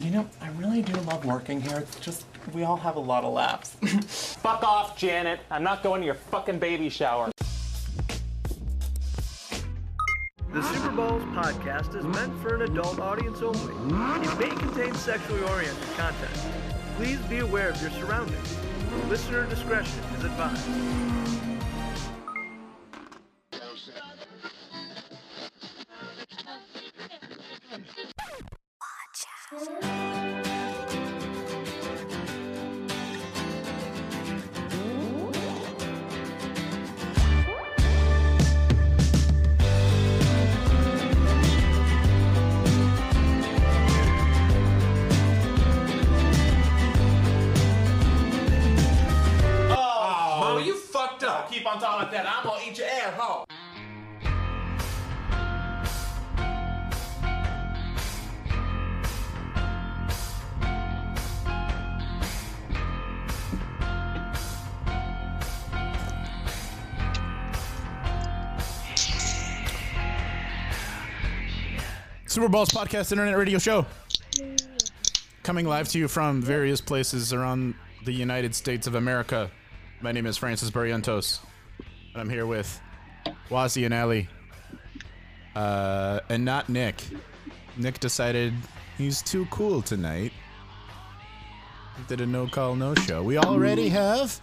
You know, I really do love working here. It's just, we all have a lot of laughs. Fuck off, Janet. I'm not going to your fucking baby shower. The Super Bowls podcast is meant for an adult audience only. It may contain sexually oriented content. Please be aware of your surroundings. Listener discretion is advised. Super Bowls podcast internet radio show. Coming live to you from various places around the United States of America. My name is Francis Barrientos. And I'm here with Wazi and Ali. Uh, and not Nick. Nick decided he's too cool tonight. Did a no call, no show. We already have.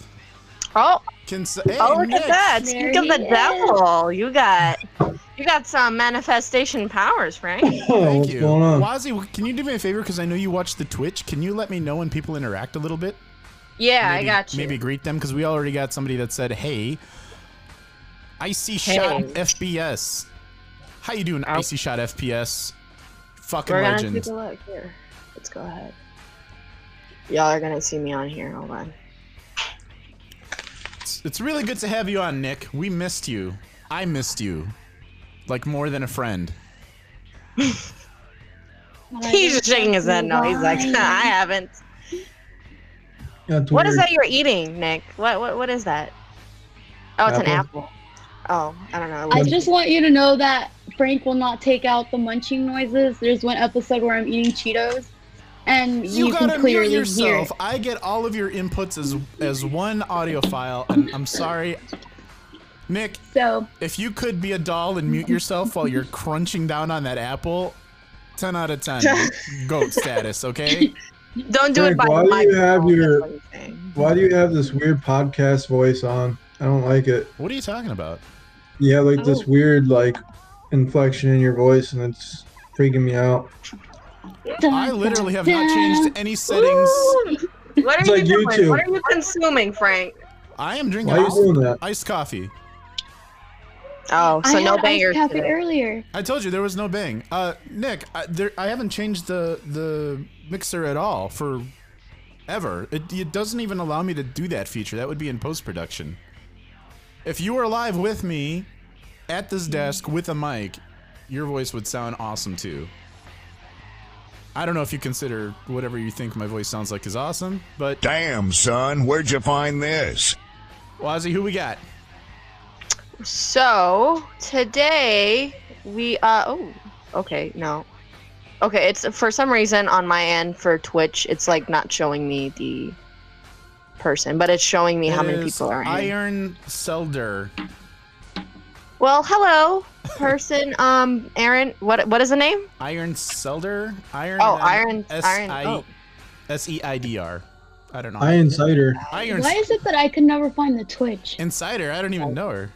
Oh, Cons- hey, oh, look Nick. at that! Speak of the devil, you got you got some manifestation powers, Frank. Oh, Thank what's you. going on? Wazzy, can you do me a favor? Because I know you watch the Twitch. Can you let me know when people interact a little bit? Yeah, maybe, I got you. Maybe greet them because we already got somebody that said, "Hey, icy Hey. shot FPS. How you doing, Oh. icy shot FPS? Fucking We're gonna legend." take a look here. Let's go ahead. Y'all are gonna see me on here. Hold on. It's, it's really good to have you on, Nick. We missed you. I missed you, like more than a friend. He's just shaking his head. No, he's like, I haven't. That's What is weird. that you're eating, Nick? What what what is that? Oh, it's an Apple. apple. Oh, I don't know. I just want you to know that Frank will not take out the munching noises. There's one episode where I'm eating Cheetos, and you, You, can gotta mute clearly hear yourself. it. I get all of your inputs as as one audio file, and I'm sorry, Nick. So If you could be a doll and mute yourself while you're crunching down on that apple, 10 out of 10. Goat status, okay? Don't do it Frank, by why the do you have your- that's what he's saying. Why do you have this weird podcast voice on? I don't like it. What are you talking about? You have like this Oh. weird like inflection in your voice, and it's freaking me out. I literally have not changed any settings. What are It's you like doing? YouTube. What are you consuming, Frank? I am drinking Why are you iced, doing that? iced coffee. Oh, so I no had bangers iced coffee today. earlier. I told you there was no bang. Uh, Nick, I, there, I haven't changed the the mixer at all for ever. It, it doesn't even allow me to do that feature. That would be in post production. If you were live with me at this desk with a mic, your voice would sound awesome too. I don't know if you consider whatever you think my voice sounds like is awesome, but Damn, son, where'd you find this? Wazzy, who we got? So today we uh oh okay no okay it's for some reason on my end for Twitch it's like not showing me the person but it's showing me how many people are in. Iron Selder. Well, hello person um Aaron what what is the name? Iron Selder? Iron Oh, Iron- S Iron- I oh. S E I D R. I don't know. Iron cider. Iron Why is it that I could never find the Twitch? Insider. I don't even know her.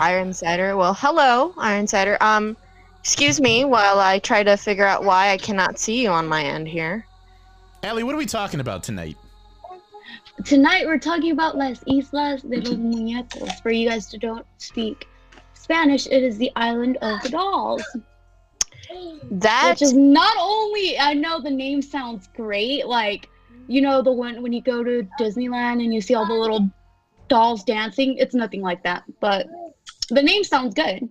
Iron Cider. Well, hello Iron Cider. Um excuse me while I try to figure out why I cannot see you on my end here. Allie, what are we talking about tonight? Tonight we're talking about Las Islas de los Muñecos. For you guys who don't speak Spanish, it is the island of the dolls. That Which is not only I know the name sounds great, like you know the one when you go to Disneyland and you see all the little dolls dancing. It's nothing like that, but the name sounds good.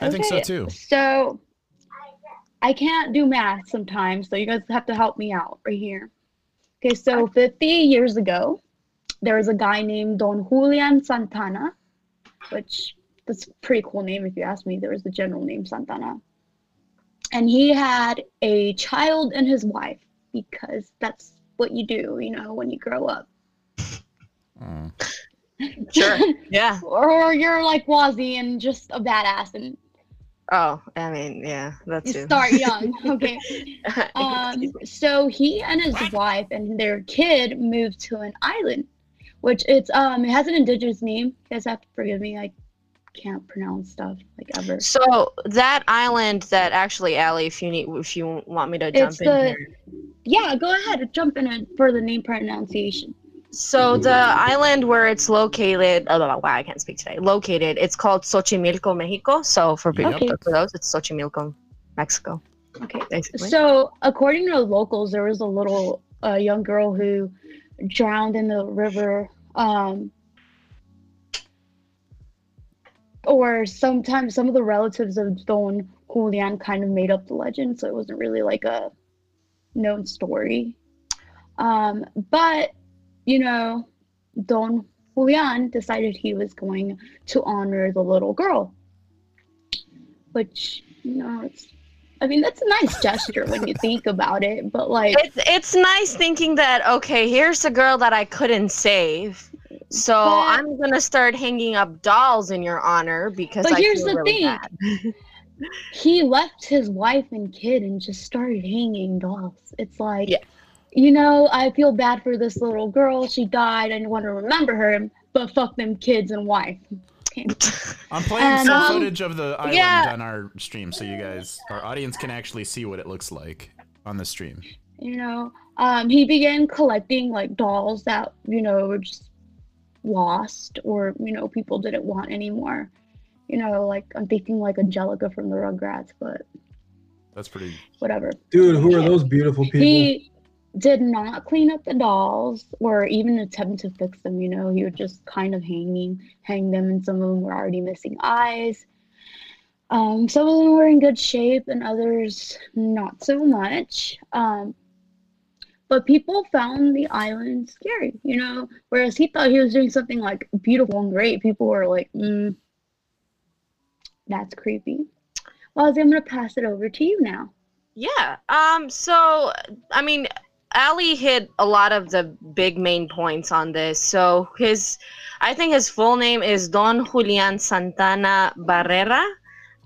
I think so too. So I can't do math sometimes, so you guys have to help me out right here. Okay, so 50 years ago, there was a guy named Don Julian Santana, which that's a pretty cool name if you ask me. There was the general name Santana. and he had a child and his wife because that's what you do, you know, when you grow up. Hmm. Sure. Yeah. or you're like Wazzy and just a badass and Oh, I mean, yeah, that's you too. start young. Okay. Um, so he and his wife and their kid moved to an island, which it's um it has an indigenous name. You guys have to forgive me. I can't pronounce stuff like ever. So that island that actually, Allie, if you need, if you want me to jump It's in the here. yeah. Go ahead, jump in for the name pronunciation. So the island where it's located, oh, wow, I can't speak today. Located, it's called Xochimilco, Mexico. So for people, Okay. for those, it's Xochimilco, Mexico, Okay. basically. So according to locals, there was a little uh, young girl who drowned in the river. Um, or sometimes some of the relatives of Don Julian kind of made up the legend, so it wasn't really like a known story. Um, but you know, Don Julian decided he was going to honor the little girl, which you know, it's. I mean, that's a nice gesture when you think about it, but like, it's it's nice thinking that okay, here's a girl that I couldn't save, so But- I'm gonna start hanging up dolls in your honor because But I here's the really thing. he left his wife and kid and just started hanging dolls. It's like, Yeah. You know, I feel bad for this little girl. She died. I want to remember her, but fuck them kids and wife. I'm playing And, some um, footage of the island yeah. on our stream, so you guys, our audience, can actually see what it looks like on the stream. You know, um, he began collecting like dolls that you know were just lost or you know people didn't want anymore. You know, like I'm thinking like Angelica from the Rugrats, but That's pretty. whatever. Dude, who are those beautiful people? He did not clean up the dolls or even attempt to fix them, you know. He would just kind of hanging hang them and some of them were already missing eyes. Um, some of them were in good shape and others not so much. Um, but people found the island scary, you know. Whereas he thought he was doing something like beautiful and great, people were like, mm, "That's creepy." Well, I'm gonna pass it over to you now. Yeah. Um. So, I mean, Ali hit a lot of the big main points on this. So his, I think his full name is Don Julian Santana Barrera.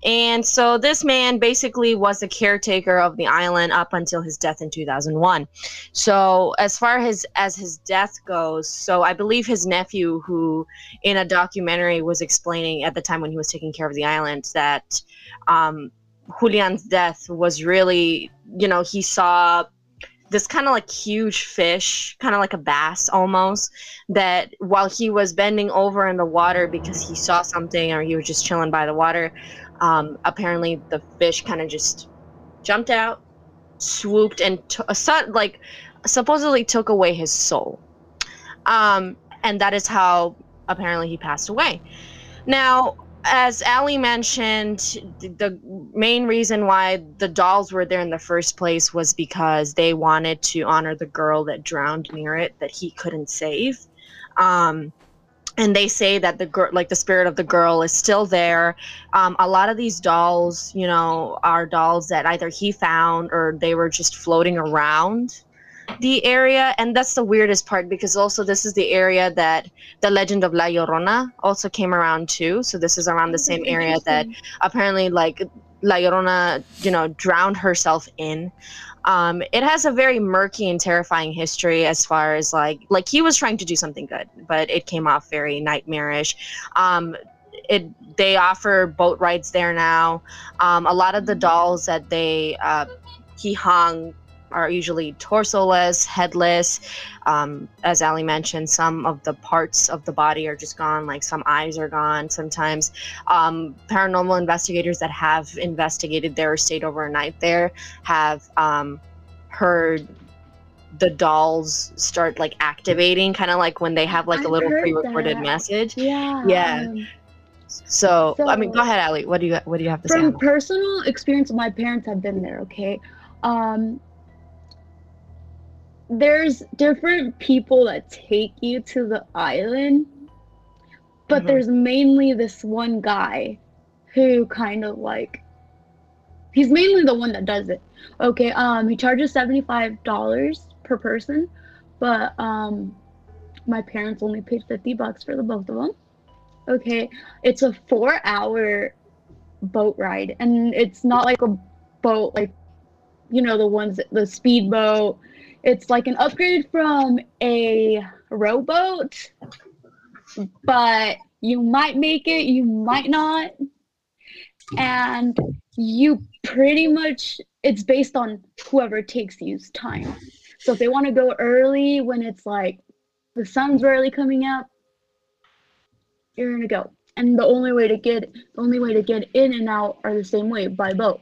And so this man basically was the caretaker of the island up until his death in 2001. So as far as as his death goes, so I believe his nephew, who in a documentary was explaining at the time when he was taking care of the island that um, Julian's death was really, you know, he saw this kind of like huge fish, kind of like a bass almost, that while he was bending over in the water because he saw something or he was just chilling by the water, um, apparently the fish kind of just jumped out, swooped, and t- uh, like supposedly took away his soul. Um, and that is how apparently he passed away. Now, as Ali mentioned, the main reason why the dolls were there in the first place was because they wanted to honor the girl that drowned near it that he couldn't save. Um, and they say that the girl, like the spirit of the girl, is still there. Um, a lot of these dolls, you know, are dolls that either he found or they were just floating around the area. And that's the weirdest part because also this is the area that the legend of La Llorona also came around too. So this is around the same area that apparently like La Llorona, you know, drowned herself in. Um, it has a very murky and terrifying history as far as like like he was trying to do something good, but it came off very nightmarish. Um, it they offer boat rides there now. Um, a lot of the dolls that they uh, he hung are usually torsoless, headless. Um, as Ali mentioned, some of the parts of the body are just gone, like some eyes are gone. Sometimes um, paranormal investigators that have investigated there or stayed overnight there have um, heard the dolls start like activating, kind of like when they have like a little pre-recorded that. message. Yeah. Yeah. um, So, I mean, go ahead, Ali. What do you what do you have to say? from personal experience my parents have been there okay um there's different people that take you to the island but Mhm. there's mainly this one guy who kind of like he's mainly the one that does it. Okay, um, he charges seventy five dollars per person, but um, my parents only paid fifty bucks for the both of them. Okay, it's a four hour boat ride, and it's not like a boat like you know the ones the speedboat. It's like an upgrade from a rowboat, but you might make it, you might not. And you pretty much, it's based on whoever takes you's time. So if they want to go early when it's like the sun's barely coming up, you're gonna go. And the only way to get the only way to get in and out are the same way by boat,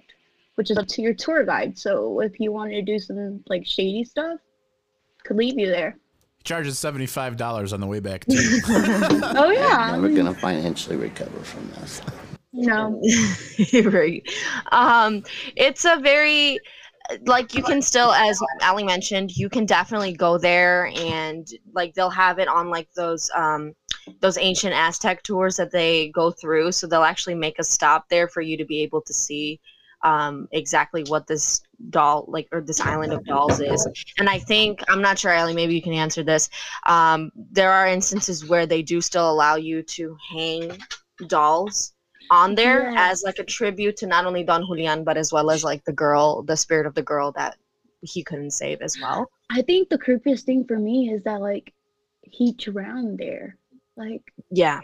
which is up to your tour guide. So if you wanted to do some like shady stuff, could leave you there. He charges seventy five dollars on the way back too. Oh yeah. Never gonna financially recover from this. No. right. Um, it's a very like you can still, as Ali mentioned, you can definitely go there and like they'll have it on like those um those ancient Aztec tours that they go through. So they'll actually make a stop there for you to be able to see um exactly what this doll like or this island of dolls is and i think i'm not sure ali maybe you can answer this um there are instances where they do still allow you to hang dolls on there as like a tribute to not only Don Julian but as well as like the girl, the spirit of the girl that he couldn't save as well. I think the creepiest thing for me is that like he drowned there. Like Yeah.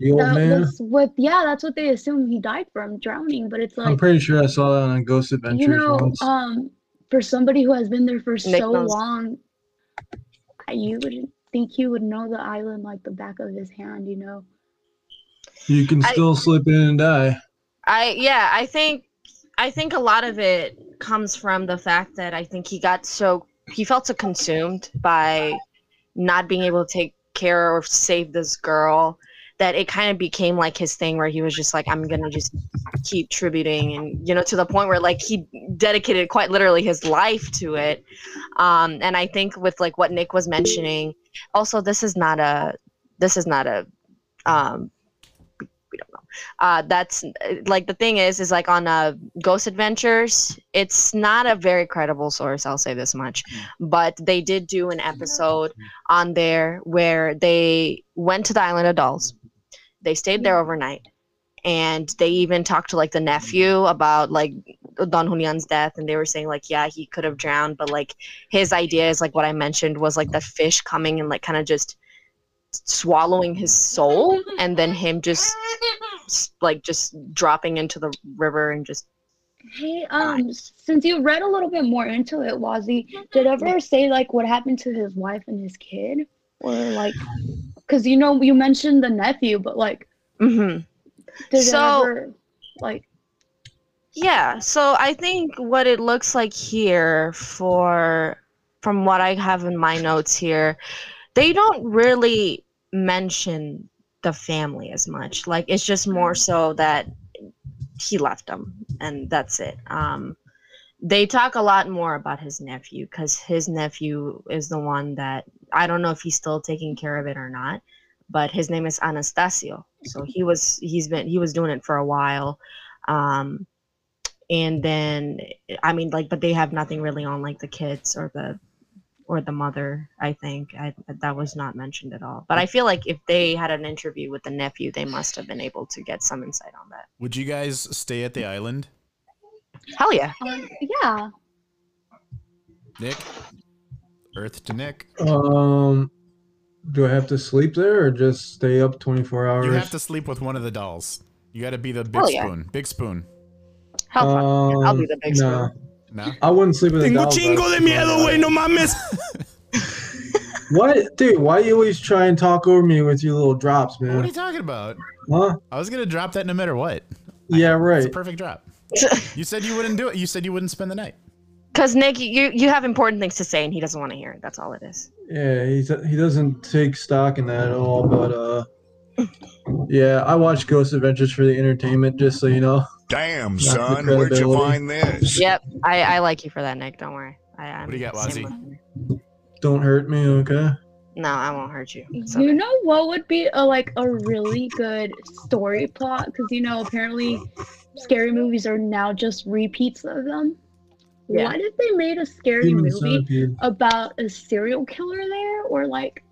The old that man. was what yeah, that's what they assume he died from, drowning. But it's like I'm pretty sure I saw that on Ghost Adventures you know, once. um for somebody who has been there for Nick so knows. long, I- you wouldn't think he would know the island like the back of his hand, you know. you can I- still slip in and die. I yeah, I think I think a lot of it comes from the fact that I think he got so he felt so consumed by not being able to take care or save this girl that it kind of became like his thing where he was just like I'm going to just keep tributing and you know to the point where like he dedicated quite literally his life to it. Um and I think with like what Nick was mentioning also this is not a this is not a um we don't know. Uh that's like the thing is is like on uh ghost adventures it's not a very credible source i'll say this much. But they did do an episode on there where they went to the island of dolls they stayed there overnight and they even talked to like the nephew about like don julian's death and they were saying like yeah he could have drowned but like his idea is like what i mentioned was like the fish coming and like kind of just swallowing his soul and then him just like just dropping into the river and just Hey, um, since you read a little bit more into it, Wazzy, did ever say like what happened to his wife and his kid, or like, because you know you mentioned the nephew, but like, hmm did So- it ever like? yeah so i think what it looks like here for from what i have in my notes here they don't really mention the family as much. Like it's just more so that he left them and that's it. Um they talk a lot more about his nephew because his nephew is the one that i don't know if he's still taking care of it or not but his name is anastasio. So he was he's been he was doing it for a while. Um and then i mean like but they have nothing really on like the kids or the or the mother i think. I, that was not mentioned at all. But i feel like if they had an interview with the nephew they must have been able to get some insight on that. Would you guys stay at the island? hell yeah. Um, yeah, Nick? Earth to Nick. Um, do I have to sleep there or just stay up 24 hours? You have to sleep with one of the dolls. You got to be the big Hell yeah. spoon. Big spoon. hell fuck yeah. i'll be Um, the big nah. spoon No? I wouldn't sleep with a doll. but- no mames. What, dude? Why you always try and talk over me with your little drops, man? What are you talking about? Huh? I was gonna drop that no matter what. Yeah, It's right. It's a perfect drop. You said you wouldn't do it. You said you wouldn't spend the night. Because nick you you have important things to say and he doesn't want to hear it that's all it is Yeah, he's he doesn't take stock in that at all. But uh, yeah, I watch Ghost Adventures for the entertainment, just so you know. Damn, Not son, where'd you find this? yep i i like you for that nick don't worry I, I'm What do you got, same Wazzy? with you. Don't hurt me, okay? No, I won't hurt you. It's You okay. know what would be a like a really good story plot? Because you know apparently, scary movies are now just repeats of them. Yeah. What if they made a scary Human movie centipede. about a serial killer there, or like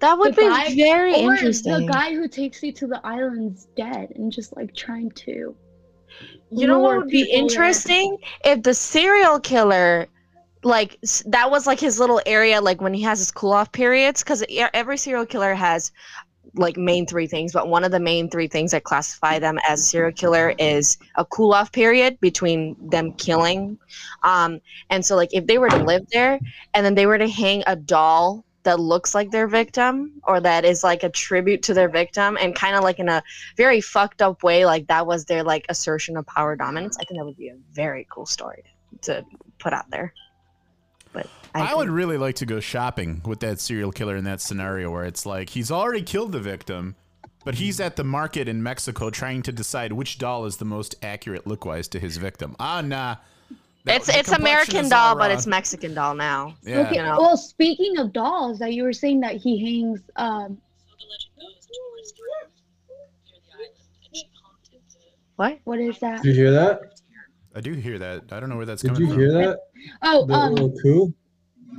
That would be guy- very or interesting. the guy who takes you to the island's dead and just like trying to. You know what would be people there. interesting if the serial killer, like that was like his little area, like when he has his cool off periods, because every serial killer has like main three things, but one of the main three things that classify them as serial killer is a cool off period between them killing. Um, and so like if they were to live there and then they were to hang a doll that looks like their victim or that is like a tribute to their victim and kind of like in a very fucked up way like that was their like assertion of power dominance i think that would be a very cool story to put out there but i, I would really like to go shopping with that serial killer in that scenario where it's like he's already killed the victim, but he's at the market in Mexico trying to decide which doll is the most accurate look wise to his victim. Ah, nah. That- it's it's american is all doll but it's mexican doll now Yeah. Okay. You know. Well, speaking of dolls, that you were saying that he hangs. Um, what what is that? Did you hear that? I do hear that. I don't know where that's Did coming from. Did you from. hear that? Oh, The um. little coup?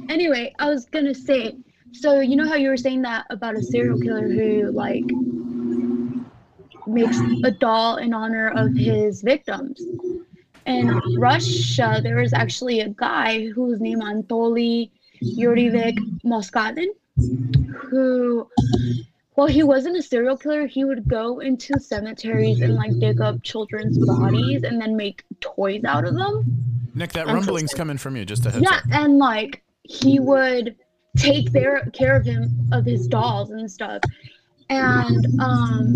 Anyway, I was gonna say. So you know how you were saying that about a serial killer who like makes a doll in honor of his victims. In Russia, there was actually a guy whose name Anatoly Yurevich Moskvin, who, well, he wasn't a serial killer. He would go into cemeteries and like dig up children's bodies and then make toys out of them. Nick, that rumbling's coming from you. Just a heads Yeah, up. and like he would take their care of him of his dolls and stuff. And um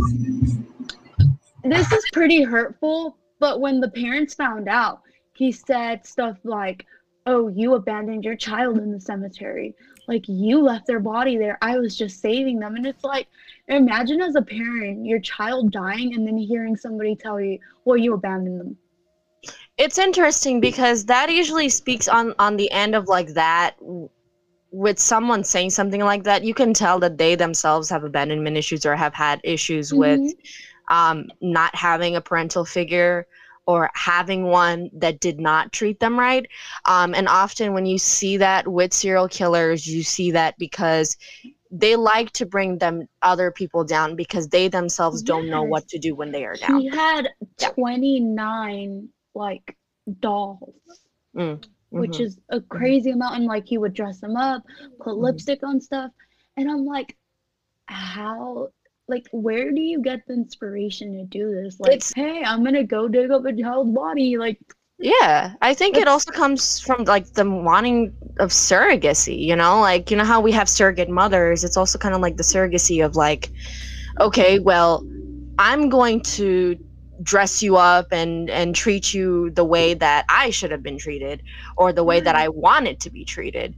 this is pretty hurtful, but when the parents found out, he said stuff like, "Oh, you abandoned your child in the cemetery. Like you left their body there. I was just saving them." And it's like imagine as a parent your child dying and then hearing somebody tell you, "Well, you abandoned them." It's interesting because that usually speaks on on the end of like that with someone saying something like that you can tell that they themselves have abandonment issues or have had issues with um, not having a parental figure or having one that did not treat them right. Um, and often when you see that with serial killers you see that because they like to bring them other people down because they themselves don't know what to do when they are down. He had 29 like dolls, mm, which Mhm. is a mm-hmm. crazy amount. And like he would dress them up, put mm-hmm. lipstick on stuff. And I'm like, how, like, where do you get the inspiration to do this? Like, It's- hey, I'm gonna go dig up a child's body. Like, Yeah, I think it also comes from like the wanting of surrogacy, you know? Like, you know how we have surrogate mothers? It's also kind of like the surrogacy of like, okay, well, I'm going to dress you up and and treat you the way that I should have been treated or the way that I wanted to be treated.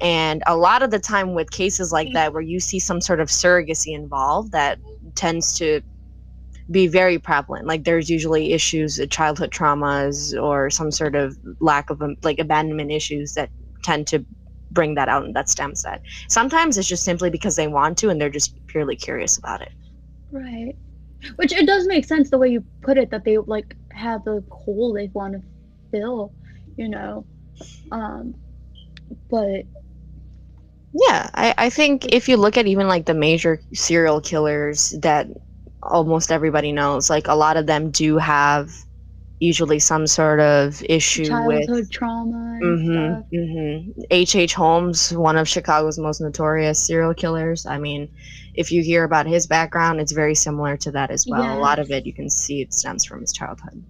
And a lot of the time with cases like that where you see some sort of surrogacy involved that tends to be very prevalent. Like there's usually issues, uh, childhood traumas, or some sort of lack of um, like abandonment issues that tend to bring that out, and that stems that. Sometimes it's just simply because they want to, and they're just purely curious about it. right. Which it does make sense the way you put it that they like have a hole they want to fill, you know. Um, but Yeah, I, I think if you look at even like the major serial killers that almost everybody knows, like a lot of them do have usually some sort of issue with childhood trauma Mm-hmm. Mm-hmm. H.H. Holmes, one of Chicago's most notorious serial killers. I mean, if you hear about his background, it's very similar to that as well. A lot of it you can see it stems from his childhood.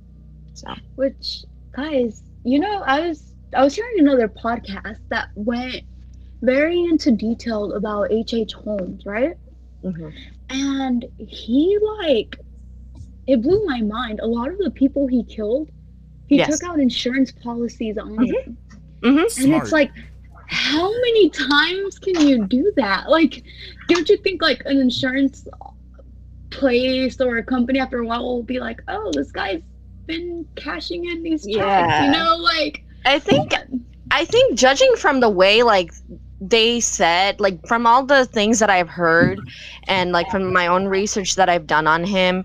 So Which guys, you know, I was I was hearing another podcast that went very into detail about H. H. Holmes, right? Mm-hmm. And he like it blew my mind. A lot of the people he killed, he Yes. took out insurance policies on them. Mhm. And Smart. it's like how many times can you do that? Like, don't you think like an insurance place or a company after a while will be like, oh, this guy's been cashing in these checks, Yeah. you know, like I think I think judging from the way like they said like from all the things that I've heard and like from my own research that I've done on him,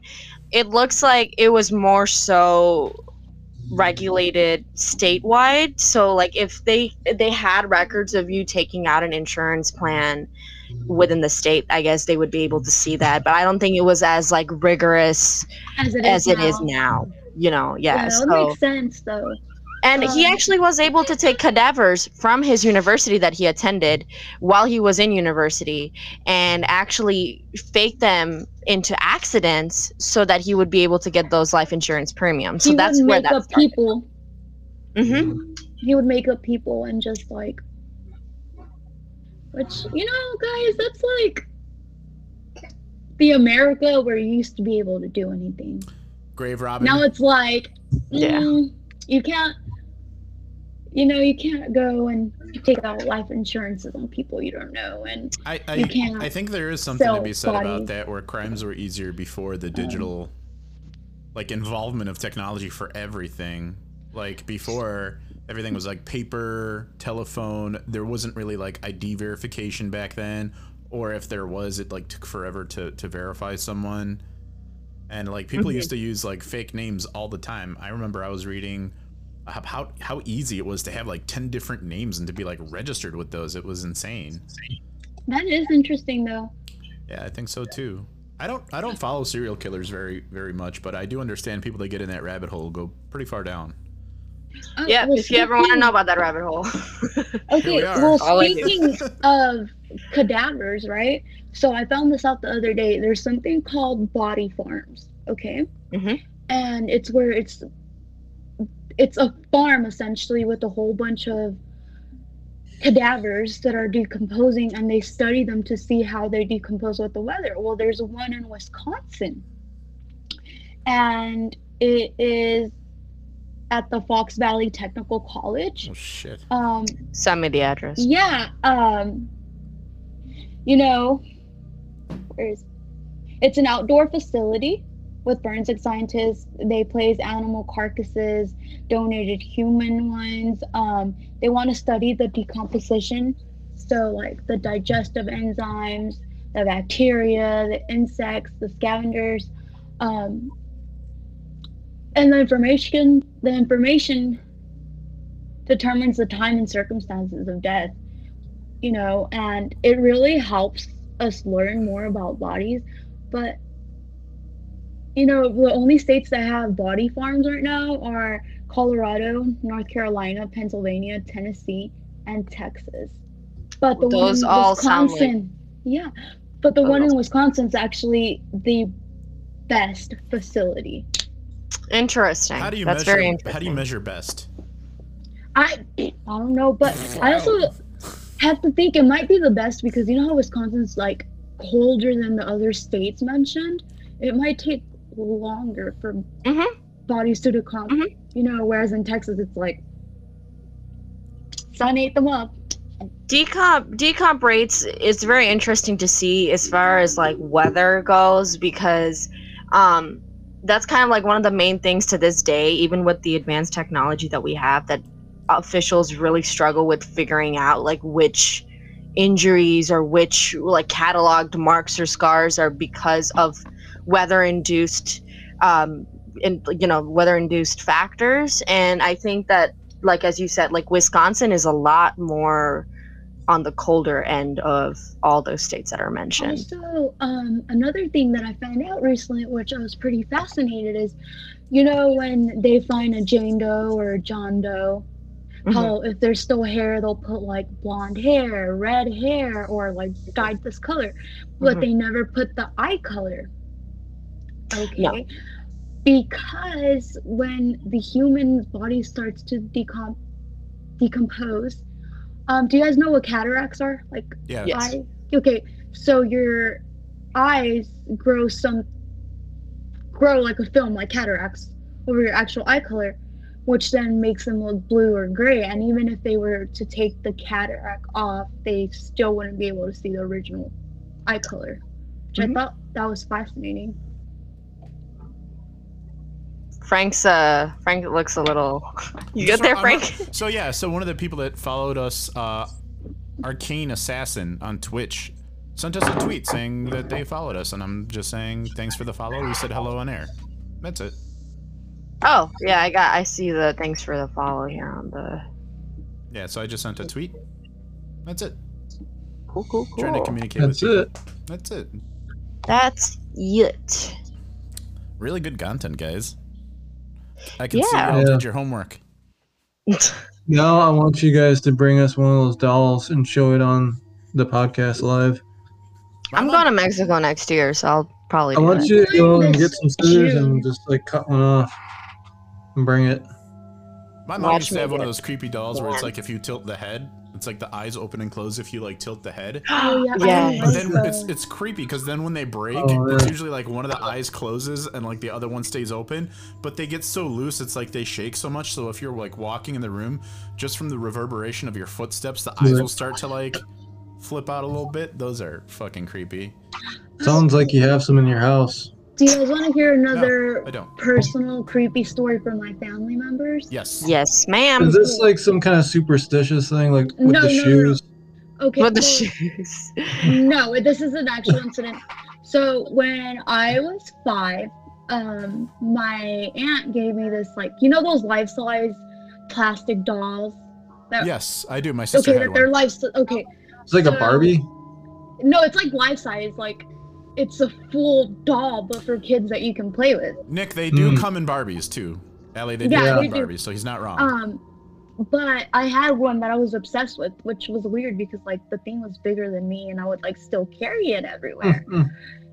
it looks like it was more so regulated statewide. So like if they they had records of you taking out an insurance plan within the state, I guess they would be able to see that. But I don't think it was as like rigorous As it as is it is now. now. You know, yeah. Yeah, that so makes sense though. And he actually was able to take cadavers from his university that he attended while he was in university and actually fake them into accidents so that he would be able to get those life insurance premiums. So he that's would where make that up started. people. hmm He would make up people and just like, which you know, guys, that's like the America where you used to be able to do anything. Grave robbing. Now it's like, Yeah. mm, you can't. You know, you can't go and take out life insurances on people you don't know, and I, I, you can't I think there is something to be said about that where crimes were easier before the digital like involvement of technology for everything. Like before everything was like paper, telephone, there wasn't really like ID verification back then or if there was it like took forever to to verify someone. And like people Mm-hmm. used to use like fake names all the time. I remember I was reading how how, how easy it was to have like 10 different names and to be like registered with those. It was insane. that is interesting though. Yeah, I think so too. I don't I don't follow serial killers very very much, but I do understand people that get in that rabbit hole go pretty far down. Oh, Yeah, well, if you ever want to know about that rabbit hole. Okay, we well, All speaking of cadavers, right? So I found this out the other day. There's something called body farms, okay? Mhm. And it's where it's it's a farm essentially with a whole bunch of cadavers that are decomposing and they study them to see how they decompose with the weather. Well, there's one in Wisconsin. And it is at the Fox Valley Technical College. Oh shit. Um, Send me the address. yeah, um, you know, where's it's an outdoor facility with forensic scientists. They place animal carcasses, donated human ones. Um, they want to study the decomposition, so like the digestive enzymes, the bacteria, the insects, the scavengers, um, and the information. The information determines the time and circumstances of death you know and it really helps us learn more about bodies but you know the only states that have body farms right now are colorado north carolina pennsylvania tennessee and texas but the Those one in all sound like- wisconsin yeah but the Those one all in wisconsin's actually the best facility Interesting. How do you That's measure very interesting. how do you measure best? I I don't know, but I also have to think it might be the best because you know how Wisconsin's like colder than the other states mentioned. It might take longer for Mhm. bodies to decomp. Mhm. You know, whereas in Texas it's like sun ate them up. decomp decomp rates is very interesting to see as far as like weather goes because um that's kind of like one of the main things to this day even with the advanced technology that we have that officials really struggle with figuring out like which injuries or which like cataloged marks or scars are because of weather induced um in you know weather induced factors and i think that like as you said like wisconsin is a lot more on the colder end of all those states that are mentioned. Also, um, another thing that I found out recently, which I was pretty fascinated, is you know when they find a Jane Doe or a John Doe, Mhm. how if there's still hair, they'll put like blonde hair, red hair, or like dyed this color, but Mhm. they never put the eye color. Okay. No. Because when the human body starts to decom- decompose, um, do you guys know what cataracts are? Like Yeah. Yes. Okay, so your eyes grow some grow like a film, like cataracts, over your actual eye color, which then makes them look blue or gray. And even if they were to take the cataract off, they still wouldn't be able to see the original eye color. Which Mhm. I thought that was fascinating. Frank's uh Frank looks a little You get there, I'm not- Frank? So yeah, so one of the people that followed us uh Arcane Assassin on Twitch sent us a tweet saying that they followed us, and I'm just saying thanks for the follow. We said hello on air. That's it. Oh, yeah, I got I see the thanks for the follow here on the Yeah, so I just sent a tweet. That's it. cool cool cool. Trying to communicate That's with you. it. That's it. That's it. Really good content, guys. I can see Yeah. y'all Yeah. did your homework. Now I want you guys to bring us one of those dolls and show it on the podcast live. I'm going to Mexico next year, so I'll probably I want it. you to go and get some scissors and just like cut one off and bring it. My mom Watch used to have one of those creepy dolls where it's like if you tilt the head, it's like the eyes open and close if you like tilt the head. Oh yeah. Yeah. But then it's it's creepy because then when they break, Oh, it's usually like one of the eyes closes and like the other one stays open. But they get so loose, it's like they shake so much. So if you're like walking in the room, just from the reverberation of your footsteps, the eyes will start to like flip out a little bit. Those are fucking creepy. Sounds like you have some in your house. Do you guys want to hear another I don't. personal creepy story from my family members? Yes. Yes, ma'am. Is this like some kind of superstitious thing, like with No, the no, no, no. shoes? Okay. With the shoes. no, this is an actual incident. So when I was five, um, my aunt gave me this like you know those life size plastic dolls. That, Yes, I do. My sister Okay, had that they're one. life. Okay. It's like a Barbie. No, it's like life size. Like it's a full doll, but for kids that you can play with. Nick, they do Mm. come in Barbies too. Ellie, they do Yeah, come they in do. Barbies, so he's not wrong. Um, but I had one that I was obsessed with, which was weird because like the thing was bigger than me, and I would like still carry it everywhere. Mm,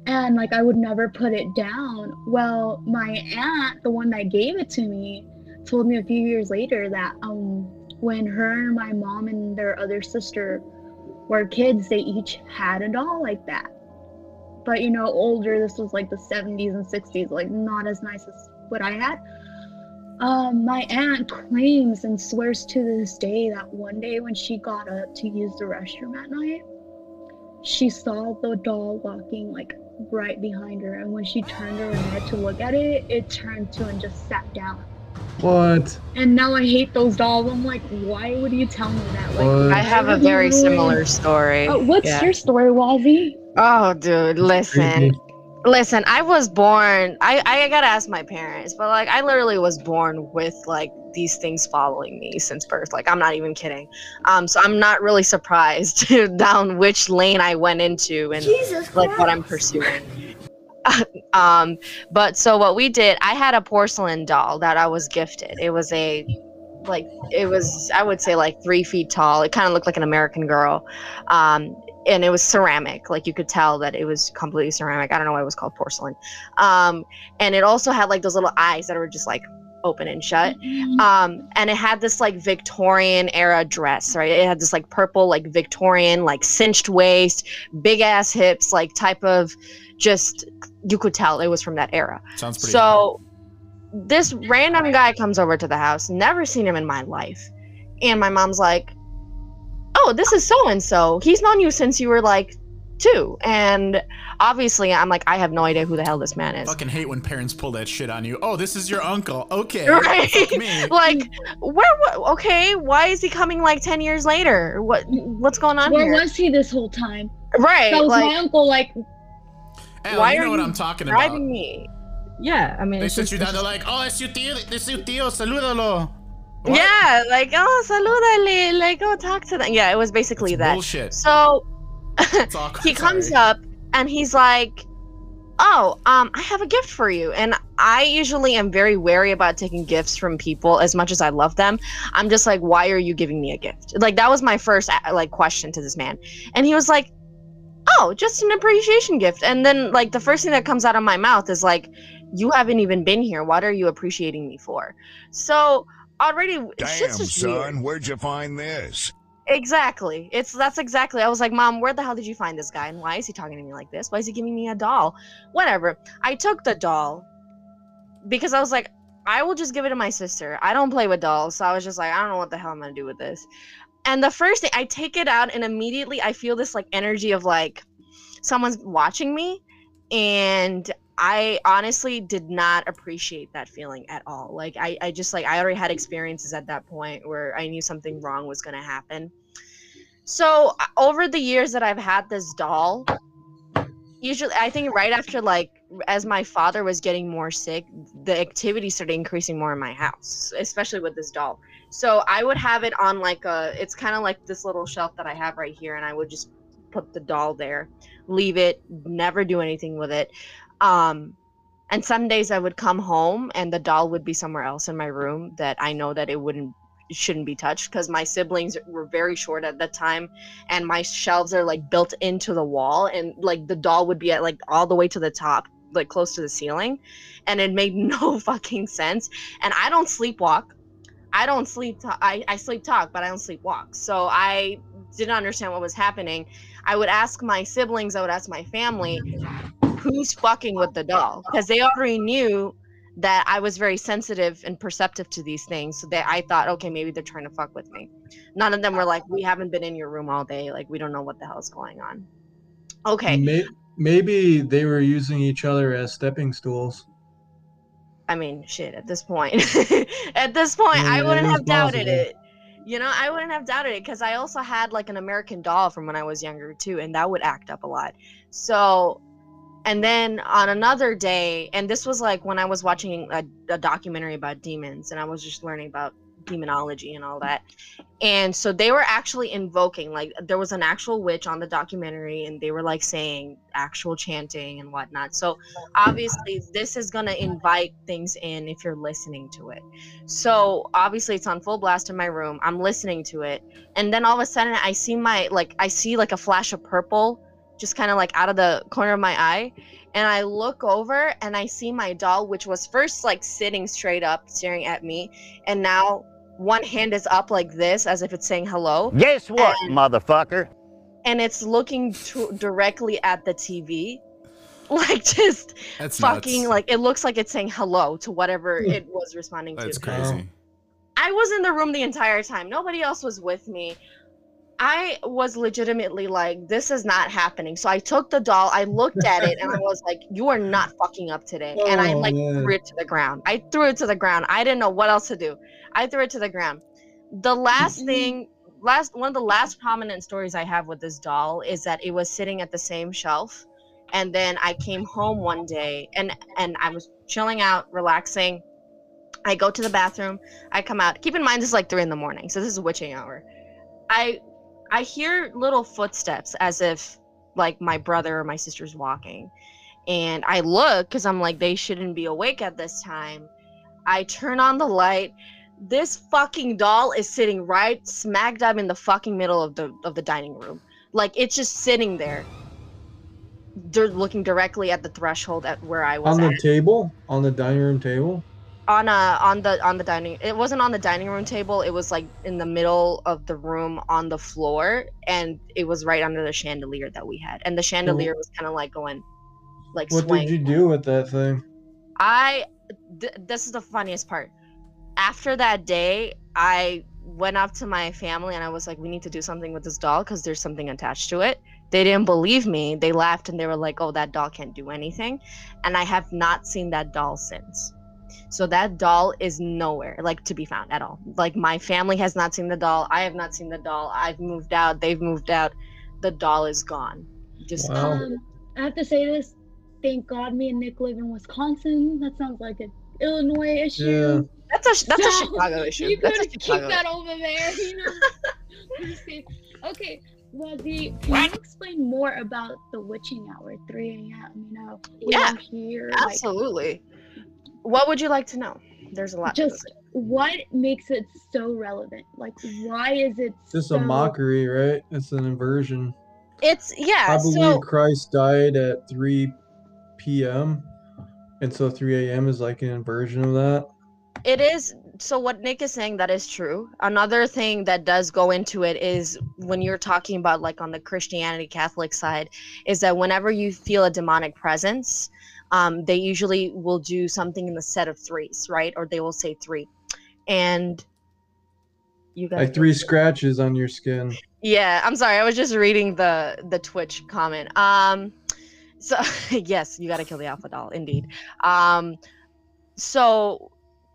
and like I would never put it down. Well, my aunt, the one that gave it to me, told me a few years later that um when her and my mom and their other sister were kids, they each had a doll like that. But you know, older, this was like the 70s and 60s, like not as nice as what I had. Um, my aunt claims and swears to this day that one day when she got up to use the restroom at night, she saw the doll walking like right behind her and when she turned her head to look at it it turned to and just sat down What? and now i hate those dolls i'm like why would you tell me that like What? I have a very similar story. oh, what's Yeah. your story wazzy Oh, dude, listen. Listen, I was born. I I gotta ask my parents, but like I literally was born with like these things following me since birth. Like I'm not even kidding. Um, so I'm not really surprised down which lane I went into and like what I'm pursuing. um, but so what we did, I had a porcelain doll that I was gifted. It was a like it was I would say like three feet tall. It kind of looked like an American girl. Um, and it was ceramic like you could tell that it was completely ceramic. I don't know why it was called porcelain. Um and it also had like those little eyes that were just like open and shut. Um and it had this like victorian era dress right? It had this like purple like victorian like cinched waist big ass hips like type of just you could tell it was from that era. Sounds pretty. so this random guy comes over to the house, never seen him in my life. And my mom's like, Oh, this is so and so. He's known you since you were like two. And obviously, I'm like, I have no idea who the hell this man is. fucking hate when parents pull that shit on you. Oh, this is your uncle. Okay. Right? Me. like, where, what, okay, why is he coming like 10 years later? What, what's going on where here? Where was he this whole time right. that was like, my uncle like Allie, why you are know what you I'm talking about. driving me? Yeah, I mean, They it's sit you down. They're like, "Oh, es su tío. Es su tío. Salúdalo." What? Yeah, like, oh, salúdale. Like, go talk to them. Yeah, it was basically It's that. bullshit. So awkward. he comes Sorry. up and he's like oh um i have a gift for you and i usually am very wary about taking gifts from people as much as i love them i'm just like why are you giving me a gift like that was my first uh, like question to this man and he was like oh just an appreciation gift and then like the first thing that comes out of my mouth is like you haven't even been here what are you appreciating me for so already Damn, just weird. son, where'd you find this? Exactly. It's that's exactly. I was like, Mom, where the hell did you find this guy? And why is he talking to me like this? Why is he giving me a doll? Whatever. I took the doll because I was like, I will just give it to my sister. I don't play with dolls, so I was just like, I don't know what the hell I'm gonna do with this. And the first thing I take it out, and immediately I feel this like energy of like someone's watching me, and I honestly did not appreciate that feeling at all. Like I, I just like I already had experiences at that point where I knew something wrong was gonna happen. So uh, over the years that I've had this doll, usually I think right after like as my father was getting more sick, the activity started increasing more in my house, especially with this doll. So I would have it on like a it's kind of like this little shelf that I have right here and I would just put the doll there, leave it, never do anything with it. Um and some days I would come home and the doll would be somewhere else in my room that I know that it wouldn't shouldn't be touched because my siblings were very short at that time and my shelves are like built into the wall and like the doll would be at like all the way to the top like close to the ceiling. And it made no fucking sense. And i don't sleepwalk. I don't sleep I sleep talk but i don't sleepwalk. So i didn't understand what was happening. I would ask my siblings i would ask my family who's fucking with the doll because they already knew that I was very sensitive and perceptive to these things. So that I thought, okay, maybe they're trying to fuck with me. None of them were like, we haven't been in your room all day. Like, we don't know what the hell's going on. Okay. May- maybe they were using each other as stepping stools. I mean, shit, at this point, at this point, Yeah, I wouldn't have doubted possible. it. You know, I wouldn't have doubted it because I also had like an American doll from when I was younger too, and that would act up a lot. So, and then on another day, and this was like when I was watching a, a documentary about demons, and I was just learning about demonology and all that. And so they were actually invoking, like, there was an actual witch on the documentary, and they were like saying actual chanting and whatnot. So obviously, this is gonna invite things in if you're listening to it. So obviously, it's on full blast in my room. I'm listening to it, and then all of a sudden, I see my like, I see like a flash of purple, just kind of like out of the corner of my eye. And I look over and I see my doll, which was first like sitting straight up, staring at me, and now one hand is up like this, as if it's saying hello. Guess what, And- motherfucker? and it's looking to, directly at the TV, like just That's fucking nuts. like it looks like it's saying hello to whatever hmm. it was responding That's to. crazy. I was in the room the entire time. Nobody else was with me. I was legitimately like, this is not happening. So I took the doll, I looked at it, and I was like, you are not fucking up today. and I Oh, like man. threw it to the ground. I threw it to the ground. I didn't know what else to do. I threw it to the ground. The last mm-hmm. thing, last one of the last prominent stories I have with this doll is that it was sitting at the same shelf. And then I came home one day and and I was chilling out, relaxing. I go to the bathroom. I come out. Keep in mind this is like three in the morning, so this is witching hour. I I hear little footsteps as if like my brother or my sister's walking. And I look because I'm like, they shouldn't be awake at this time. I turn on the light. This fucking doll is sitting right smack dab in the fucking middle of the of the dining room. Like it's just sitting there. They're looking directly at the threshold at where I was On at the table, on the dining room table. On a on the on the dining it wasn't on the dining room table it was like in the middle of the room on the floor and it was right under the chandelier that we had and the chandelier was kind of like going like What swaying did you do with that thing? i th- this is the funniest part. After that day i went up to my family and i was like we need to do something with this doll because there's something attached to it. They didn't believe me they laughed and they were like oh that doll can't do anything and i have not seen that doll since so that doll is nowhere like to be found at all. Like my family has not seen the doll. I have not seen the doll. I've moved out. They've moved out. The doll is gone. Just Wow. Um, I have to say this. Thank God me and Nick live in Wisconsin. That sounds like an Illinois issue. Yeah. that's a that's a Chicago issue. You That's could a keep Chicago. that over there, you know. Just kidding. okay, Wazzy, can you explain more about the witching hour, 3 a.m. You know, we Yeah, don't hear like, Absolutely. What would you like to know? There's a lot. just what makes it so relevant? Like, why is it Just so... a mockery, right? It's an inversion. It's yeah. I believe so Christ died at 3 p.m. And so 3 a.m. is like an inversion of that. it is so what nick is saying that is true another thing that does go into it is when you're talking about like on the christianity catholic side is that whenever you feel a demonic presence um, they usually will do something in the set of threes right? Or they will say three. And you guys Like three scratches on your skin. yeah i'm sorry i was just reading the the twitch comment. Um so yes you got to kill the alpha doll indeed. Um so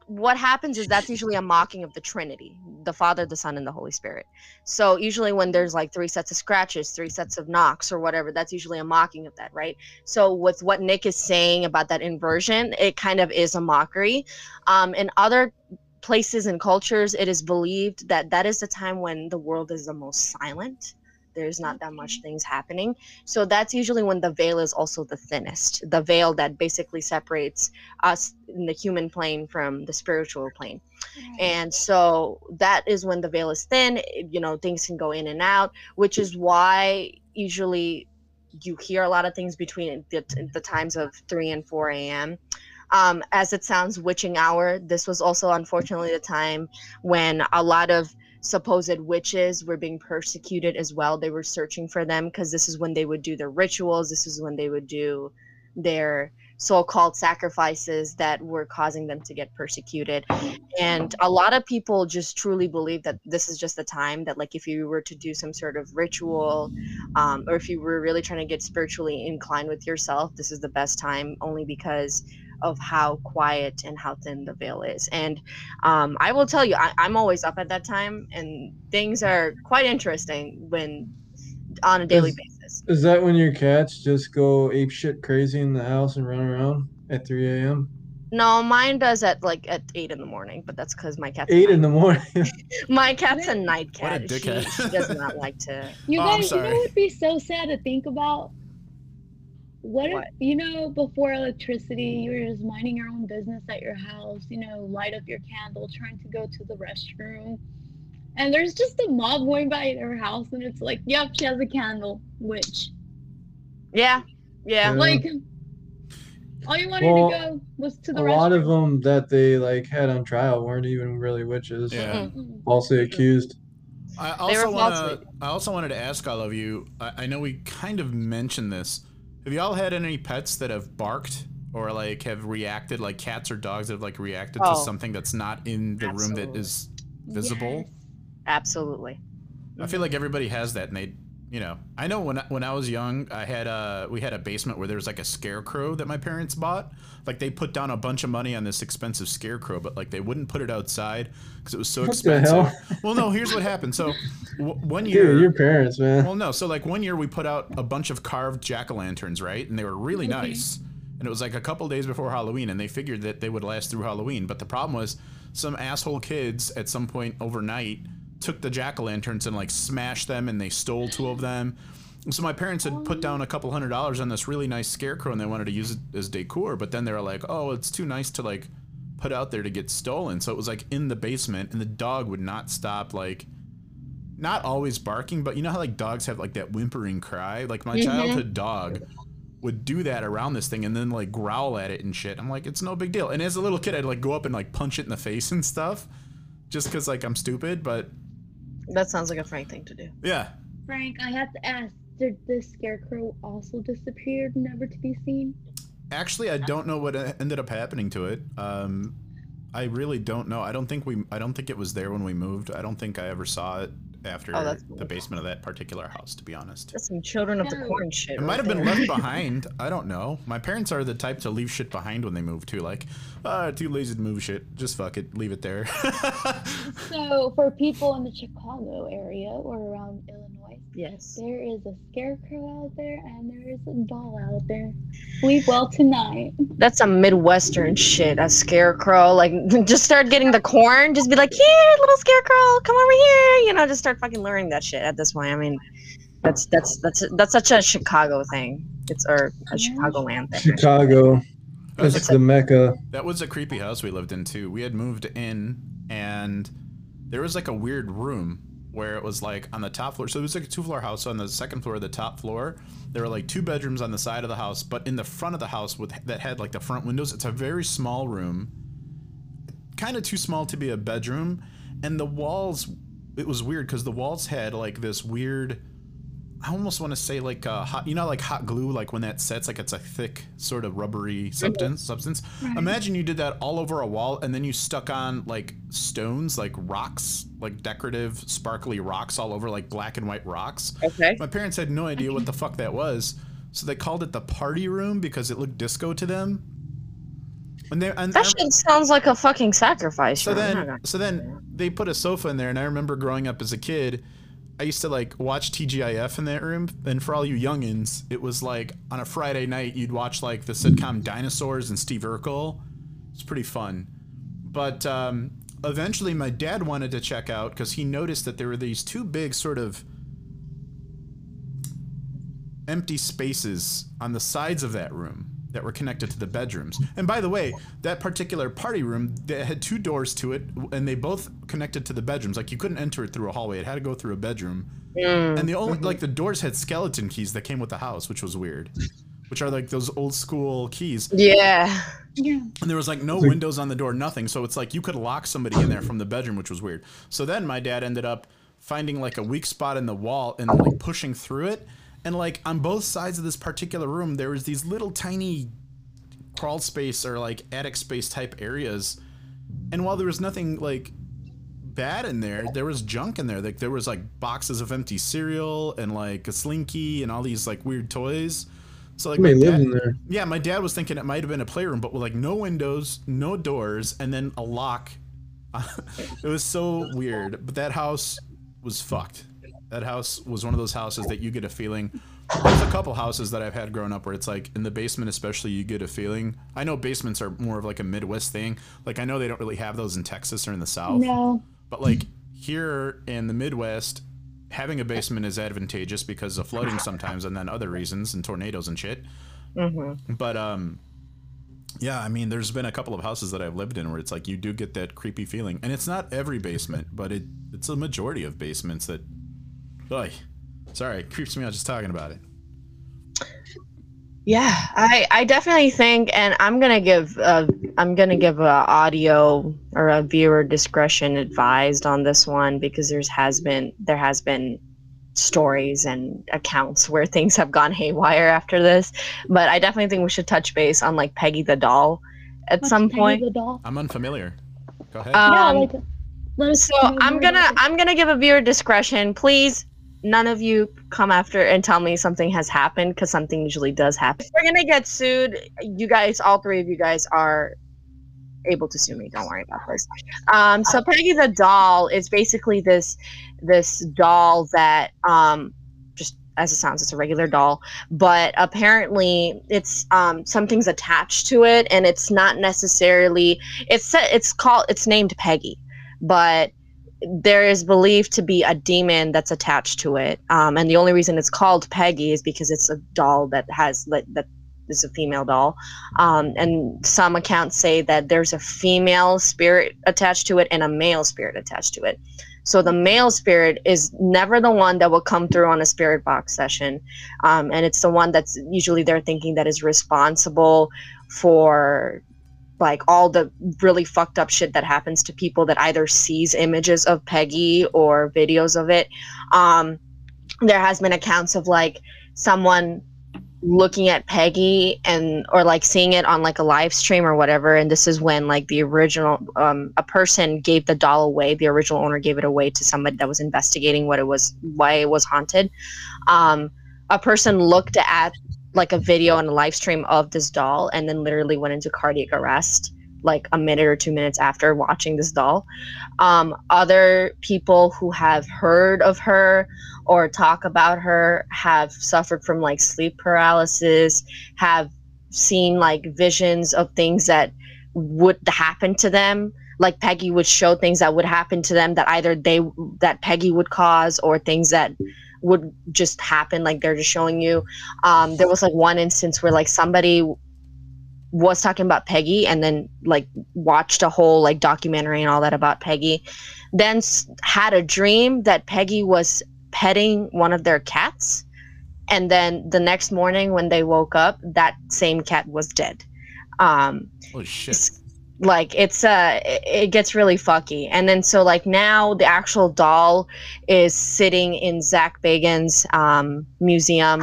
what happens is that's usually a mocking of the Trinity, the Father, the Son, and the Holy Spirit. So usually when there's like three sets of scratches, three sets of knocks, or whatever, that's usually a mocking of that, right? So with what Nick is saying about that inversion, it kind of is a mockery. Um, in other places and cultures, it is believed that that is the time when the world is the most silent there's not that much things happening. So that's usually when the veil is also the thinnest, the veil that basically separates us in the human plane from the spiritual plane. And so that is when the veil is thin, you know, things can go in and out, which is why usually you hear a lot of things between the, the times of 3 and 4 a.m. Um, as it sounds, witching hour. This was also unfortunately the time when a lot of supposed witches were being persecuted as well. They were searching for them because this is when they would do their rituals. This is when they would do their so-called sacrifices that were causing them to get persecuted and a lot of people just truly believe that this is just the time that like if you were to do some sort of ritual um, or if you were really trying to get spiritually inclined with yourself this is the best time only because of how quiet and how thin the veil is. And um, I will tell you, I, I'm always up at that time, and things are quite interesting when on a daily Is- basis. Is that when your cats just go ape shit crazy in the house and run around at 3 a.m.? No, mine does at like at eight in the morning, but that's because my cat's a 8 in the morning. my cat's a night What a cat. She, she does not like to. You Oh, guys, you know sorry. what would be so sad to think about? What, What? if you know before electricity, you were just minding your own business at your house, you know, light up your candle, trying to go to the restroom. And there's just a mob going by at her house and it's like, yep, she has a candle, witch. Yeah, yeah. Yeah. Like all you wanted Well, to go was to the A the lot of them that they like had on trial weren't even really witches. Yeah. Falsely accused. I They were also want to. falsely- I also wanted to ask all of you. I, I know we kind of mentioned this. Have y'all had any pets that have barked or like have reacted, like cats or dogs that have like reacted to Oh. something that's not in the room that is visible? Yes. Absolutely. I feel mm-hmm. like everybody has that, and they, you know, I know when I- when I was young, I had a we had a basement where there was like a scarecrow that my parents bought. Like they put down a bunch of money on this expensive scarecrow, but like they wouldn't put it outside because it was so What the expensive. hell? Well, no, here's what happened. So w- one year, Dude, your parents, man. well, no. So like one year we put out a bunch of carved jack o' lanterns, right? And they were really Okay. nice. And it was like a couple days before Halloween, and they figured that they would last through Halloween. But the problem was, some asshole kids at some point overnight took the jack o' lanterns and like smashed them, and they stole two of them. And so my parents had put down a couple hundred dollars on this really nice scarecrow, and they wanted to use it as decor. But then they were like, "Oh, it's too nice to like put out there to get stolen." So it was like in the basement, and the dog would not stop like not always barking, but you know how like dogs have like that whimpering cry? Like my Mhm. childhood dog would do that around this thing and then like growl at it and shit. I'm like, it's no big deal. And as a little kid, I'd like go up and like punch it in the face and stuff, just because like I'm stupid. But That sounds like a Frank thing to do. yeah, Frank, I have to ask, did the scarecrow also disappear, never to be seen? actually, I don't know what e- ended up happening to it. Um, I really don't know. I don't think we. I don't think it was there when we moved. I don't think I ever saw it after Oh, that's the basement of that particular house. To be honest. That's some children of the corn shit. It might have right been left behind. I don't know. My parents are the type to leave shit behind when they move too. Like, ah, too lazy to move shit. Just fuck it, leave it there. So, for people in the Chicago area or around Illinois, Yes. there is a scarecrow out there and there is a doll out there. Sleep well tonight. That's some Midwestern shit. A scarecrow. Like, just start getting the corn. Just be like, here, little scarecrow, come over here. You know, just start fucking luring that shit at this point. I mean, that's that's that's that's such a Chicago thing. It's or a Chicagoland thing. Chicago. That's That's the Mecca. That was a creepy house we lived in too. We had moved in and there was like a weird room where it was like on the top floor. So it was like a two floor house. So on the second floor, of the top floor, there were like two bedrooms on the side of the house, but in the front of the house with that had like the front windows. It's a very small room, kind of too small to be a bedroom, and the walls. It was weird because the walls had like this weird. I almost want to say like uh, hot, you know, like hot glue, like when that sets, like it's a thick sort of rubbery substance. Substance. Imagine you did that all over a wall, and then you stuck on like stones, like rocks, like decorative, sparkly rocks all over, like black and white rocks. Okay. My parents had no idea what the fuck that was, so they called it the party room because it looked disco to them. And they, and That shit sounds like a fucking sacrifice. so bro. Then, so then they put a sofa in there, and I remember growing up as a kid. I used to like watch TGIF in that room, and for all you youngins, it was like on a Friday night you'd watch like the sitcom Dinosaurs and Steve Urkel. It's pretty fun, but um, eventually my dad wanted to check out because he noticed that there were these two big sort of empty spaces on the sides of that room that were connected to the bedrooms. And by the way, that particular party room that had two doors to it, and they both connected to the bedrooms. Like you couldn't enter it through a hallway; it had to go through a bedroom. Mm. and the only like the doors had skeleton keys that came with the house, which was weird. Which are like those old school keys. Yeah. Yeah. And there was like no windows on the door, nothing. So it's like you could lock somebody in there from the bedroom, which was weird. So then my dad ended up finding like a weak spot in the wall and like pushing through it. And like on both sides of this particular room, there was these little tiny crawl space or like attic space type areas. And while there was nothing like bad in there, there was junk in there. Like there was like boxes of empty cereal and like a slinky and all these like weird toys. So like my dad- there. yeah, my dad was thinking it might have been a playroom, but with like no windows, no doors, and then a lock. it was so weird. But that house was fucked. That house was one of those houses that you get a feeling. There's a couple houses that I've had growing up where it's like in the basement, especially, you get a feeling. I know basements are more of like a Midwest thing. Like I know they don't really have those in Texas or in the South. No. But like here in the Midwest, having a basement is advantageous because of flooding sometimes, and then other reasons and tornadoes and shit. Mm-hmm. But um, yeah, I mean, there's been a couple of houses that I've lived in where it's like you do get that creepy feeling, and it's not every basement, but it it's a majority of basements that. Boy, sorry, it creeps me out just talking about it. Yeah, I I definitely think, and I'm gonna give uh, I'm gonna give a audio or a viewer discretion advised on this one because there's has been there has been stories and accounts where things have gone haywire after this, but I definitely think we should touch base on like Peggy the doll at What's some Peggy point. the doll? I'm unfamiliar. Go ahead. yeah, Um, like let us so I'm gonna I'm gonna give a viewer discretion. Please, none of you come after and tell me something has happened because something usually does happen. If we're gonna get sued. You guys, all three of you guys are able to sue me. Don't worry about this. Um, so Peggy the doll is basically this this doll that um, just as it sounds, it's a regular doll, but apparently it's um, something's attached to it, and it's not necessarily. It's it's called it's named Peggy, but there is believed to be a demon that's attached to it, um, and the only reason it's called Peggy is because it's a doll that has that is a female doll, um, and some accounts say that there's a female spirit attached to it and a male spirit attached to it. So the male spirit is never the one that will come through on a spirit box session, um, and it's the one that's usually they're thinking that is responsible for like all the really fucked up shit that happens to people that either sees images of Peggy or videos of it. Um, there has been accounts of like someone looking at Peggy and or like seeing it on like a live stream or whatever and this is when like the original um a person gave the doll away the original owner gave it away to somebody that was investigating what it was why it was haunted um a person looked at like a video and a live stream of this doll and then literally went into cardiac arrest like a minute or two minutes after watching this doll um other people who have heard of her or talk about her have suffered from like sleep paralysis, have seen like visions of things that would happen to them. Like Peggy would show things that would happen to them that either they that Peggy would cause or things that would just happen like they're just showing you. Um, there was like one instance where like somebody was talking about Peggy and then like watched a whole like documentary and all that about Peggy, then s- had a dream that Peggy was petting one of their cats and then the next morning when they woke up that same cat was dead um Holy shit. Like it's uh it, it gets really fucky. And then so like now the actual doll is sitting in Zak Bagans' um museum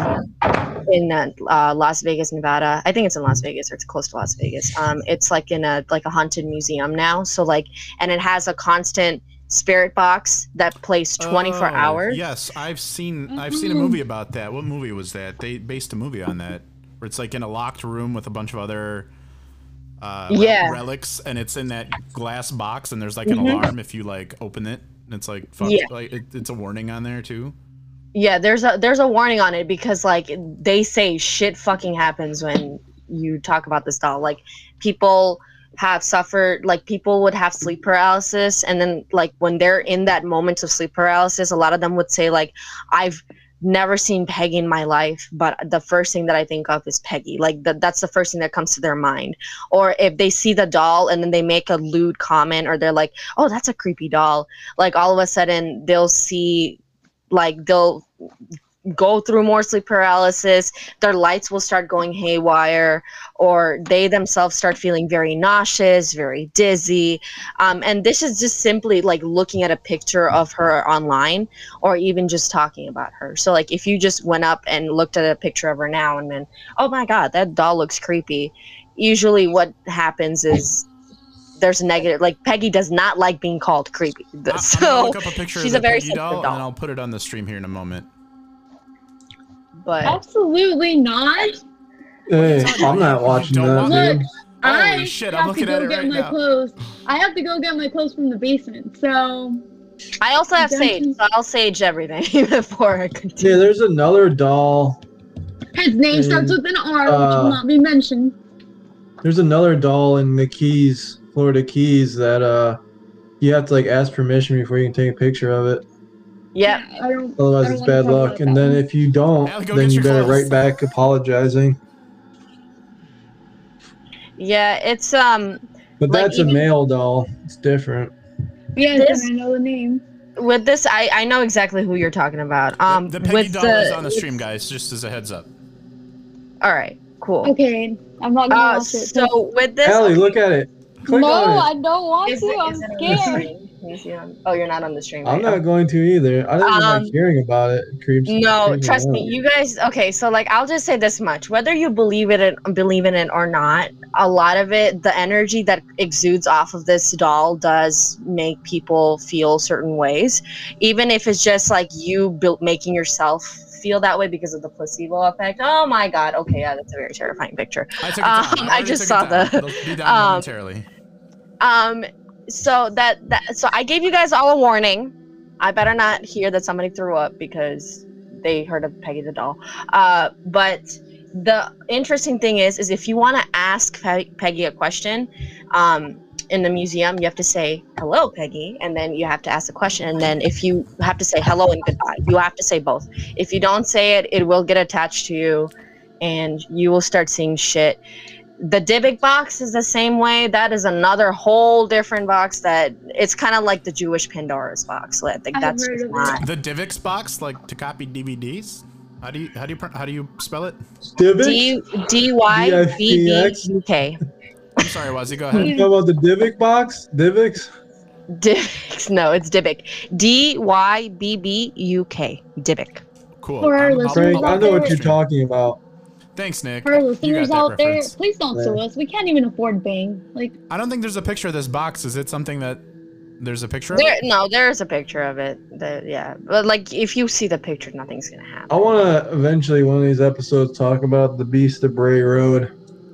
in uh, uh, las vegas nevada. I think it's in las vegas or it's close to las vegas. Um it's like in a like a haunted museum now. So like and it has a constant spirit box that plays 24 Oh, hours. Yes, I've seen I've seen a movie about that. What movie was that? They based a movie on that. Where it's like in a locked room with a bunch of other uh, Yeah. relics, and it's in that glass box, and there's like an Mhm. alarm if you like open it, and it's like fuck, Yeah. like it, it's a warning on there too. Yeah, there's a there's a warning on it because like they say shit fucking happens when you talk about this doll. Like people have suffered like people would have sleep paralysis and then like when they're in that moment of sleep paralysis, a lot of them would say like I've never seen Peggy in my life, but the first thing that I think of is Peggy. Like that that's the first thing that comes to their mind. Or if they see the doll and then they make a lewd comment or they're like, "Oh, that's a creepy doll." Like all of a sudden they'll see like they'll go through more sleep paralysis their lights will start going haywire or they themselves start feeling very nauseous very dizzy. Um, and this is just simply like looking at a picture of her online or even just talking about her. So like if you just went up and looked at a picture of her now and then oh my god that doll looks creepy usually what happens is there's a negative like peggy does not like being called creepy. I- I'm so look up a picture she's of a very Peggy doll, doll. and I'll put it on the stream here in a moment. But Absolutely not. Hey, I'm not watching don't that, Look, dude. I shit, have I'm to go at it get right my now. clothes. I have to go get my clothes from the basement. So I also have Don't sage, so I'll sage everything before I continue. Yeah, there's another doll. his name starts with an R, which uh, will not be mentioned. There's another doll in the Keys, Florida Keys, that uh, you have to like ask permission before you can take a picture of it. Yep. I don't. I Otherwise, don't it's bad luck. And then if you don't, Allie, then you better clothes. write back apologizing. Yeah, it's um But Like, that's even- a male doll. It's different. Yeah, this- I know the name. with this I I know exactly who you're talking about. Um the Peggy with doll the is on the stream, guys. Just as a heads up. All right, cool. Okay, I'm not gonna Uh watch it. so with this Allie, look at it. Click no, it. I don't want is to. it- I'm is it on the scared. Stream? Can you see on- Oh, you're not on the stream. I'm right? not going to either. I don't even Um, like hearing about it. It creeps. No, creeps me trust out. me, you guys. Okay, so like, I'll just say this much: whether you believe it, believe in it or not, a lot of it, the energy that exudes off of this doll does make people feel certain ways, even if it's just like you built making yourself feel that way because of the placebo effect. Oh my god! Okay, yeah, that's a very terrifying picture. I took it Um, down. I just took saw it the- It'll be um, momentarily. Um, so that that so I gave you guys all a warning. I better not hear that somebody threw up because they heard of Peggy the doll. Uh, but the interesting thing is, is if you want to ask Pe- Peggy a question, um, in the museum, you have to say hello, Peggy, and then you have to ask a question. And then if you have to say hello and goodbye, you have to say both. If you don't say it, it will get attached to you, and you will start seeing shit the Dybbuk box is the same way. That is another whole different box. That it's kind of like the Jewish Pandora's box. I think I've that's just not. The Divx box, like to copy DVDs. How do you how do you how do you spell it? Divx? D D Y B B DIVX? U K. I'm sorry, Wazzy. Go You ahead. talking about the Divic box? Divix? Dybbuk. No, it's Dybbuk. D Y B B U K. Dybbuk. Cool. For our I'm- listeners Frank, I'll- know what you're talking about. Thanks, Nick. For our listeners got that out there, please don't sue us. We can't even afford Bang. Like, I don't think there's a picture of this box. Is it something that there's a picture of? There, it? no, there's a picture of it. That yeah, but like if you see the picture, nothing's gonna happen. I want to eventually one of these episodes talk about the Beast of Bray Road,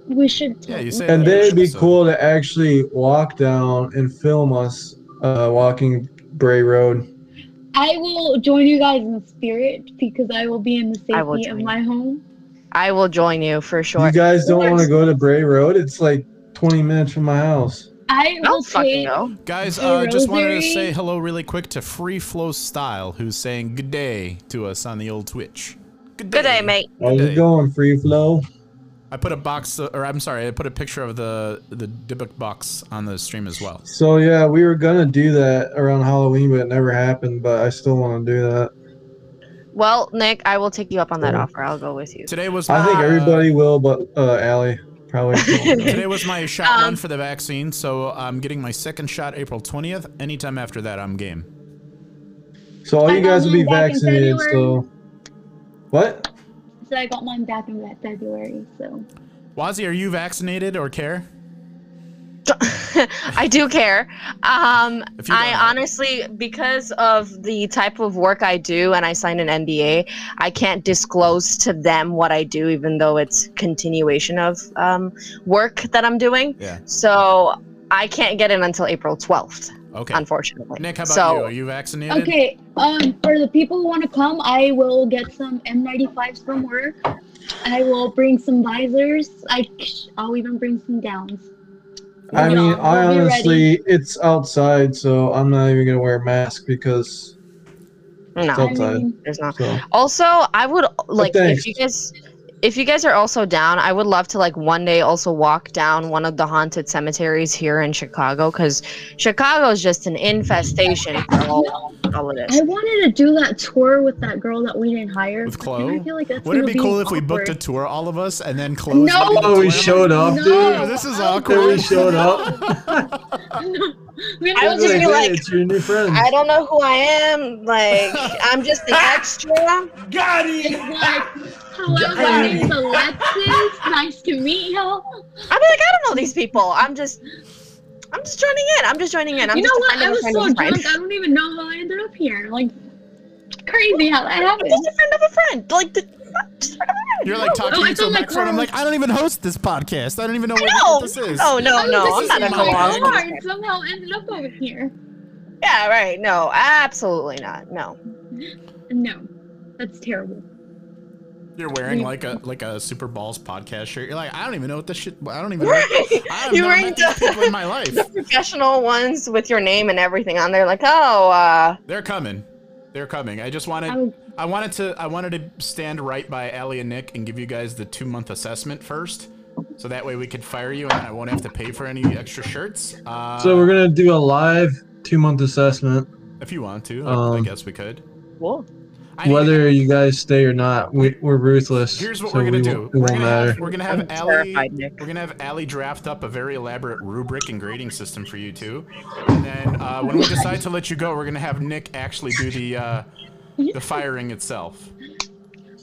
we should. Yeah, you say and then it'd be episode. cool to actually walk down and film us uh, walking Bray Road. I will join you guys in spirit because I will be in the safety of join my home. I will join you for sure. You guys don't want to go to Bray Road? It's like 20 minutes from my house. I I'll will fucking take. go. Guys, Hey, uh, just wanted to say hello really quick to Free Flow Style, who's saying good day to us on the old Twitch. Good day, Good day, mate. How's day. it going, Free Flow? I put a box, uh, or I'm sorry, I put a picture of the the Dybbuk box on the stream as well. So yeah, we were gonna do that around Halloween, but it never happened. But I still want to do that. Well, Nick, I will take you up on that Cool. offer. I'll go with you. Today was I think my, uh, everybody will, but uh, Allie probably. Today was my shot Um, one for the vaccine, so I'm getting my second shot April 20th. Anytime after that, I'm game. so all I you guys will be mine back in vaccinated. February. So what? So I got mine back in that February. So Wazzy, are you vaccinated or care? I do care. Um, I honestly, because of the type of work I do, and I signed an NDA, I can't disclose to them what I do, even though it's continuation of um, work that I'm doing. Yeah. So I can't get in until April 12th, Okay. unfortunately. Nick, how about so, you? Are you vaccinated? Okay, um, for the people who want to come, I will get some N95s from work. I will bring some visors. I, I'll even bring some gowns. I You know, mean, I we'll honestly, it's outside, so I'm not even gonna wear a mask because No, it's outside. there's not. So Also, I would like if you guys if you guys are also down, I would love to like one day also walk down one of the haunted cemeteries here in Chicago cuz Chicago is just an infestation for all, all of I wanted to do that tour with that girl that we didn't hire. With Chloe? I feel like that's Wouldn't it gonna be cool if we booked a tour, all of us, and then closed? No! the Oh, we showed up, No. dude. This is awkward. We showed up. We I would just do be Hey, like, it's your new friends. I don't know who I am, like I'm just an extra. Got It's him. like, hello, my name's Alexis. Nice to meet you. I'm like I don't know these people. I'm just I'm just joining in. I'm just joining in. I'm you know a what? I was so of a friend. drunk, I don't even know how I ended up here. Like, crazy how that I'm happened. just a friend of a friend. Like the just friend of a friend. You're like talking Oh, I into a thought my microphone. I'm like, I don't even host this podcast. I don't even know what, No, what this is. no, no, Oh, no. this I'm is not in gonna go my on. car somehow ended up over here. Yeah, right. No, absolutely not. No. No, that's terrible. You're wearing like a like a Super Balls podcast shirt. You're like, I don't even know what this shit. I don't even. know. I've You're wearing the- in my life. The professional ones with your name and everything on there, like, oh, uh, They're coming. They're coming. I just wanted. Oh. I wanted to. I wanted to stand right by Allie and Nick and give you guys the two month assessment first, so that way we could fire you and I won't have to pay for any extra shirts. Uh, So we're gonna do a live two month assessment. if you want to, I- I Um, guess we could. cool. I need- Whether you guys stay or not, we, we're ruthless. Here's what so we're gonna we do. won't- It We're won't gonna, matter. have, we're gonna have I'm Allie. We're gonna have Allie draft up a very elaborate rubric and grading system for you two, and then uh, when we decide to let you go, we're gonna have Nick actually do the uh, the firing itself.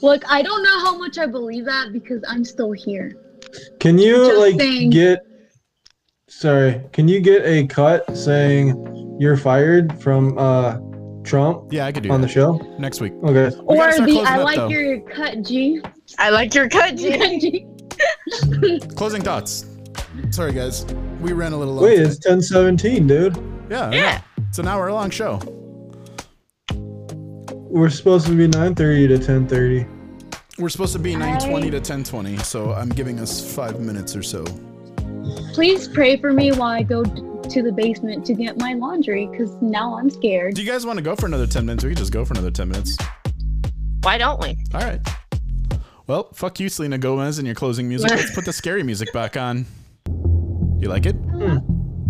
Look, I don't know how much I believe that because I'm still here. Can you Just like saying. get? Sorry, can you get a cut saying you're fired from uh Trump Yeah, I could do on that the show? next week. Okay. We or the I up, like though. your cut, G. I like your cut, G. G. Closing thoughts. Sorry, guys. We ran a little long. Wait, it's 10:17, dude. yeah, I Yeah. know. It's an hour long show. We're supposed to be 9:30 to 10:30. We're supposed to be 9:20 to 10:20, so I'm giving us five minutes or so. Please pray for me while I go to the basement to get my laundry because now I'm scared. Do you guys want to go for another 10 minutes? We can just go for another 10 minutes. Why don't we? All right. Well, fuck you, Selena Gomez, and your closing music. Let's put the scary music back on. You like it? Hmm.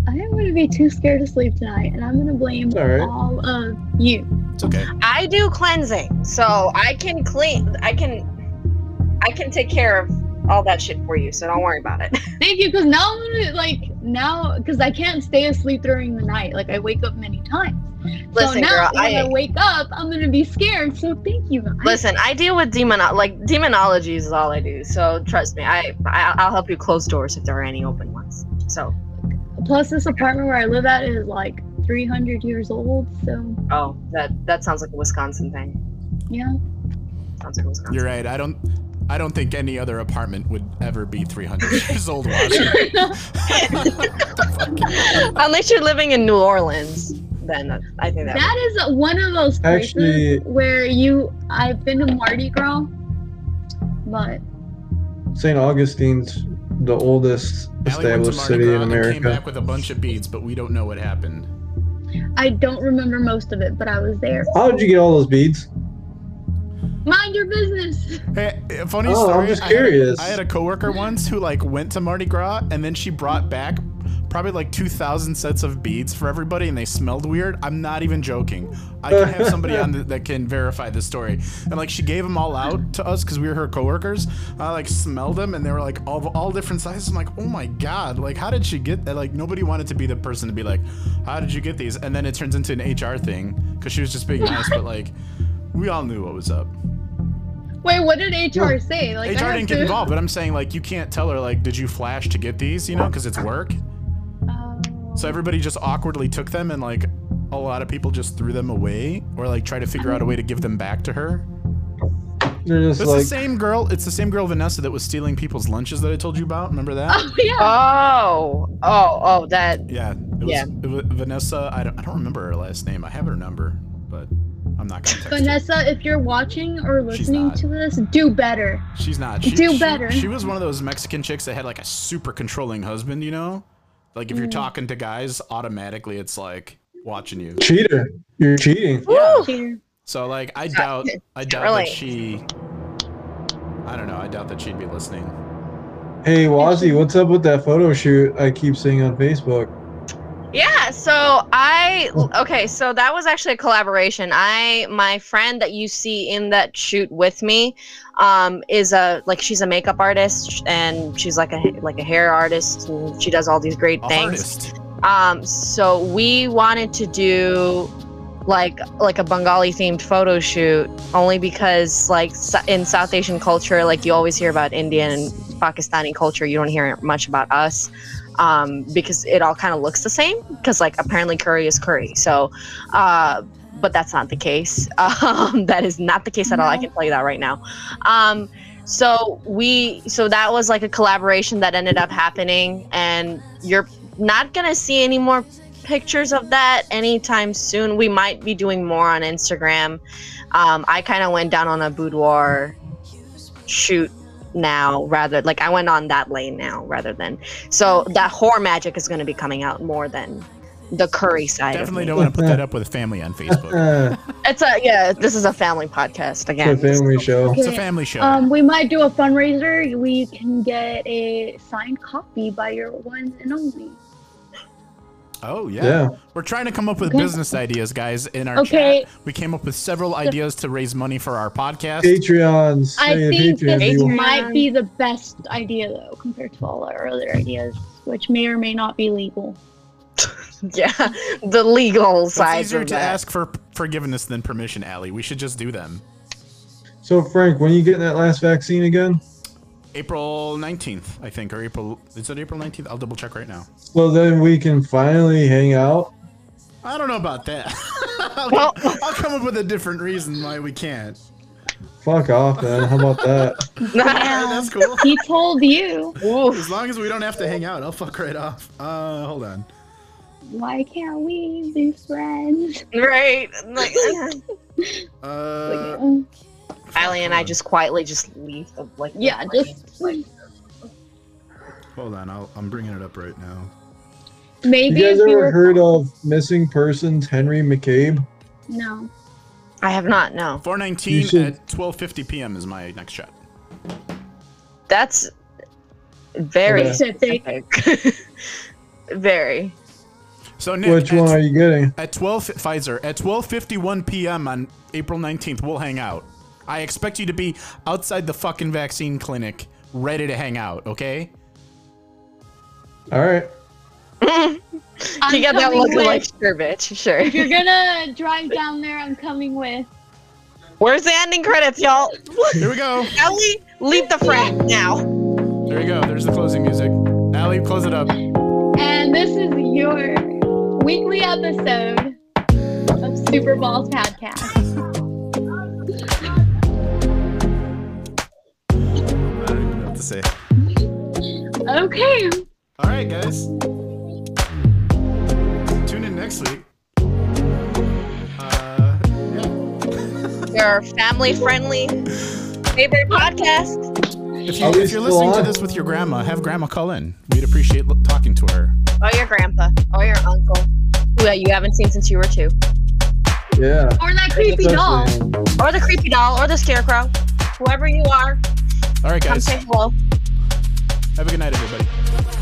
I am going to be too scared to sleep tonight, and I'm going to blame All right. all of you. It's okay. I do cleansing, so I can clean. I can. I can take care of all that shit for you. So don't worry about it. Thank you, because now I'm gonna like now because I can't stay asleep during the night. Like I wake up many times. so Listen, now girl, when I, I- wake up, I'm gonna be scared. So thank you. guys. Listen, I deal with demon like demonology is all I do. So trust me, I, I I'll help you close doors if there are any open ones. So Plus, this apartment where I live at is like 300 years old. So oh, that that sounds like a Wisconsin thing. yeah. Sounds like a Wisconsin. You're right. I don't. I don't think any other apartment would ever be 300 years old. Washington. Unless you're living in New Orleans, then I think that. That is one of those places Actually- where you. I've been to Mardi Gras, but St. Augustine's the oldest Allie established city Gras in and Came back with a bunch of beads, but we don't know what happened. I don't remember most of it. But I was there. How did you get all those beads? Mind your business. Hey, funny Oh, I'm story. just I had a- curious. I had a coworker once who like went to Mardi Gras and then she brought back probably like 2,000 sets of beads for everybody and they smelled weird. I'm not even joking. I can have somebody on the, that can verify this story. And like she gave them all out to us because we were her coworkers. I like smelled them and they were like all, all different sizes. I'm like, oh my god, like how did she get that? Like nobody wanted to be the person to be like, how did you get these? And then it turns into an HR thing because she was just being nice, but like we all knew what was up. Wait, what did HR say? Like HR didn't get to- involved, but I'm saying like you can't tell her like, did you flash to get these? You know, because it's work. Oh, So everybody just awkwardly took them and like a lot of people just threw them away or like try to figure out a way to give them back to her. Just It's like, the same girl. It's the same girl Vanessa that was stealing people's lunches that I told you about. Remember that? Oh yeah. Oh, oh, oh, that. Yeah. It was, Yeah. It was Vanessa. I don't, I don't remember her last name. I have her number, but I'm not gonna text her. Vanessa, if you're watching or listening to this, do better. She's not. She, Do she- better. She, was one of those Mexican chicks that had like a super controlling husband. You know, like if you're Mm. talking to guys, automatically it's like watching you. cheater. You're cheating. Cheater. So like I doubt I doubt Really? that she I don't know, I doubt that she'd be listening. Hey, Wazzy, what's up with that photo shoot I keep seeing on Facebook? Yeah, so I okay, so that was actually a collaboration. I my friend that you see in that shoot with me um is a like she's a makeup artist and she's like a like a hair artist and she does all these great A things. artist. Um so we wanted to do like like a Bengali themed photo shoot only because like in South Asian culture like you always hear about Indian and Pakistani culture you don't hear much about us um, because it all kind of looks the same because like apparently curry is curry. So uh, but that's not the case. Um, that is not the case at all. I can tell you that right now. Um, so we so that was like a collaboration that ended up happening and you're not gonna see any more pictures of that anytime soon. We might be doing more on instagram. Um, i kind of went down on a boudoir shoot now rather like i went on that lane now rather than so that horror magic is going to be coming out more than the curry side Definitely of don't want to put that up with family on Facebook. Uh, it's a yeah this is a family podcast again it's a family show. It's a family show. Um, we might do a fundraiser. We can get a signed copy by your one and only. Oh yeah. Yeah. We're trying to come up with Okay. business ideas, guys, in our Okay. chat. We came up with several ideas to raise money for our podcast. Patreons. I Hey, think Patreons, this you- might be the best idea though, compared to all our other ideas, which may or may not be legal. yeah the legal It's side easier of to that. ask for forgiveness than permission, Allie. We should just do them. So, Frank, when you getting that last vaccine again? April 19th, I think, or April. Is it April 19th? I'll double check right now. Well, then we can finally hang out. I don't know about that. I'll, Well- I'll come up with a different reason why we can't. Fuck off, man. How about that? Alright, that's cool. He told you. As long as we don't have to hang out, I'll fuck right off. Uh, hold on. Why can't we be friends? right like Uh, Um, Allie and I just quietly just leave the like yeah, frame. just hold on. I'll, I'm bringing it up right now. maybe You guys if we ever were heard of missing persons Henry McCabe? no. I have not no 419 should- at 12:50 p.m. is my next shot. that's very Okay. specific very So Nick, Which at, one are you getting? at 12 Pfizer at 12:51 p.m. on April 19th, we'll hang out. I expect you to be outside the fucking vaccine clinic, ready to hang out. Okay? All right. you got that look with. like sure, bitch. Sure. If you're gonna drive down there, I'm coming with. where's the ending credits y'all Here we go. Allie leave the frame now There we go. There's the closing music. Allie, close it up. And this is your weekly episode of Super Balls Podcast. Say. Okay. All right, guys. Tune in next week. Uh, yeah. your family friendly favorite podcast If, you, Are if you're still listening to this with your grandma, have grandma call in. We'd appreciate talking to her. or your grandpa or your uncle who you haven't seen since you were two Yeah. Or that creepy doll. Or the creepy doll or the scarecrow whoever you are All right, come guys. Have a good night, everybody.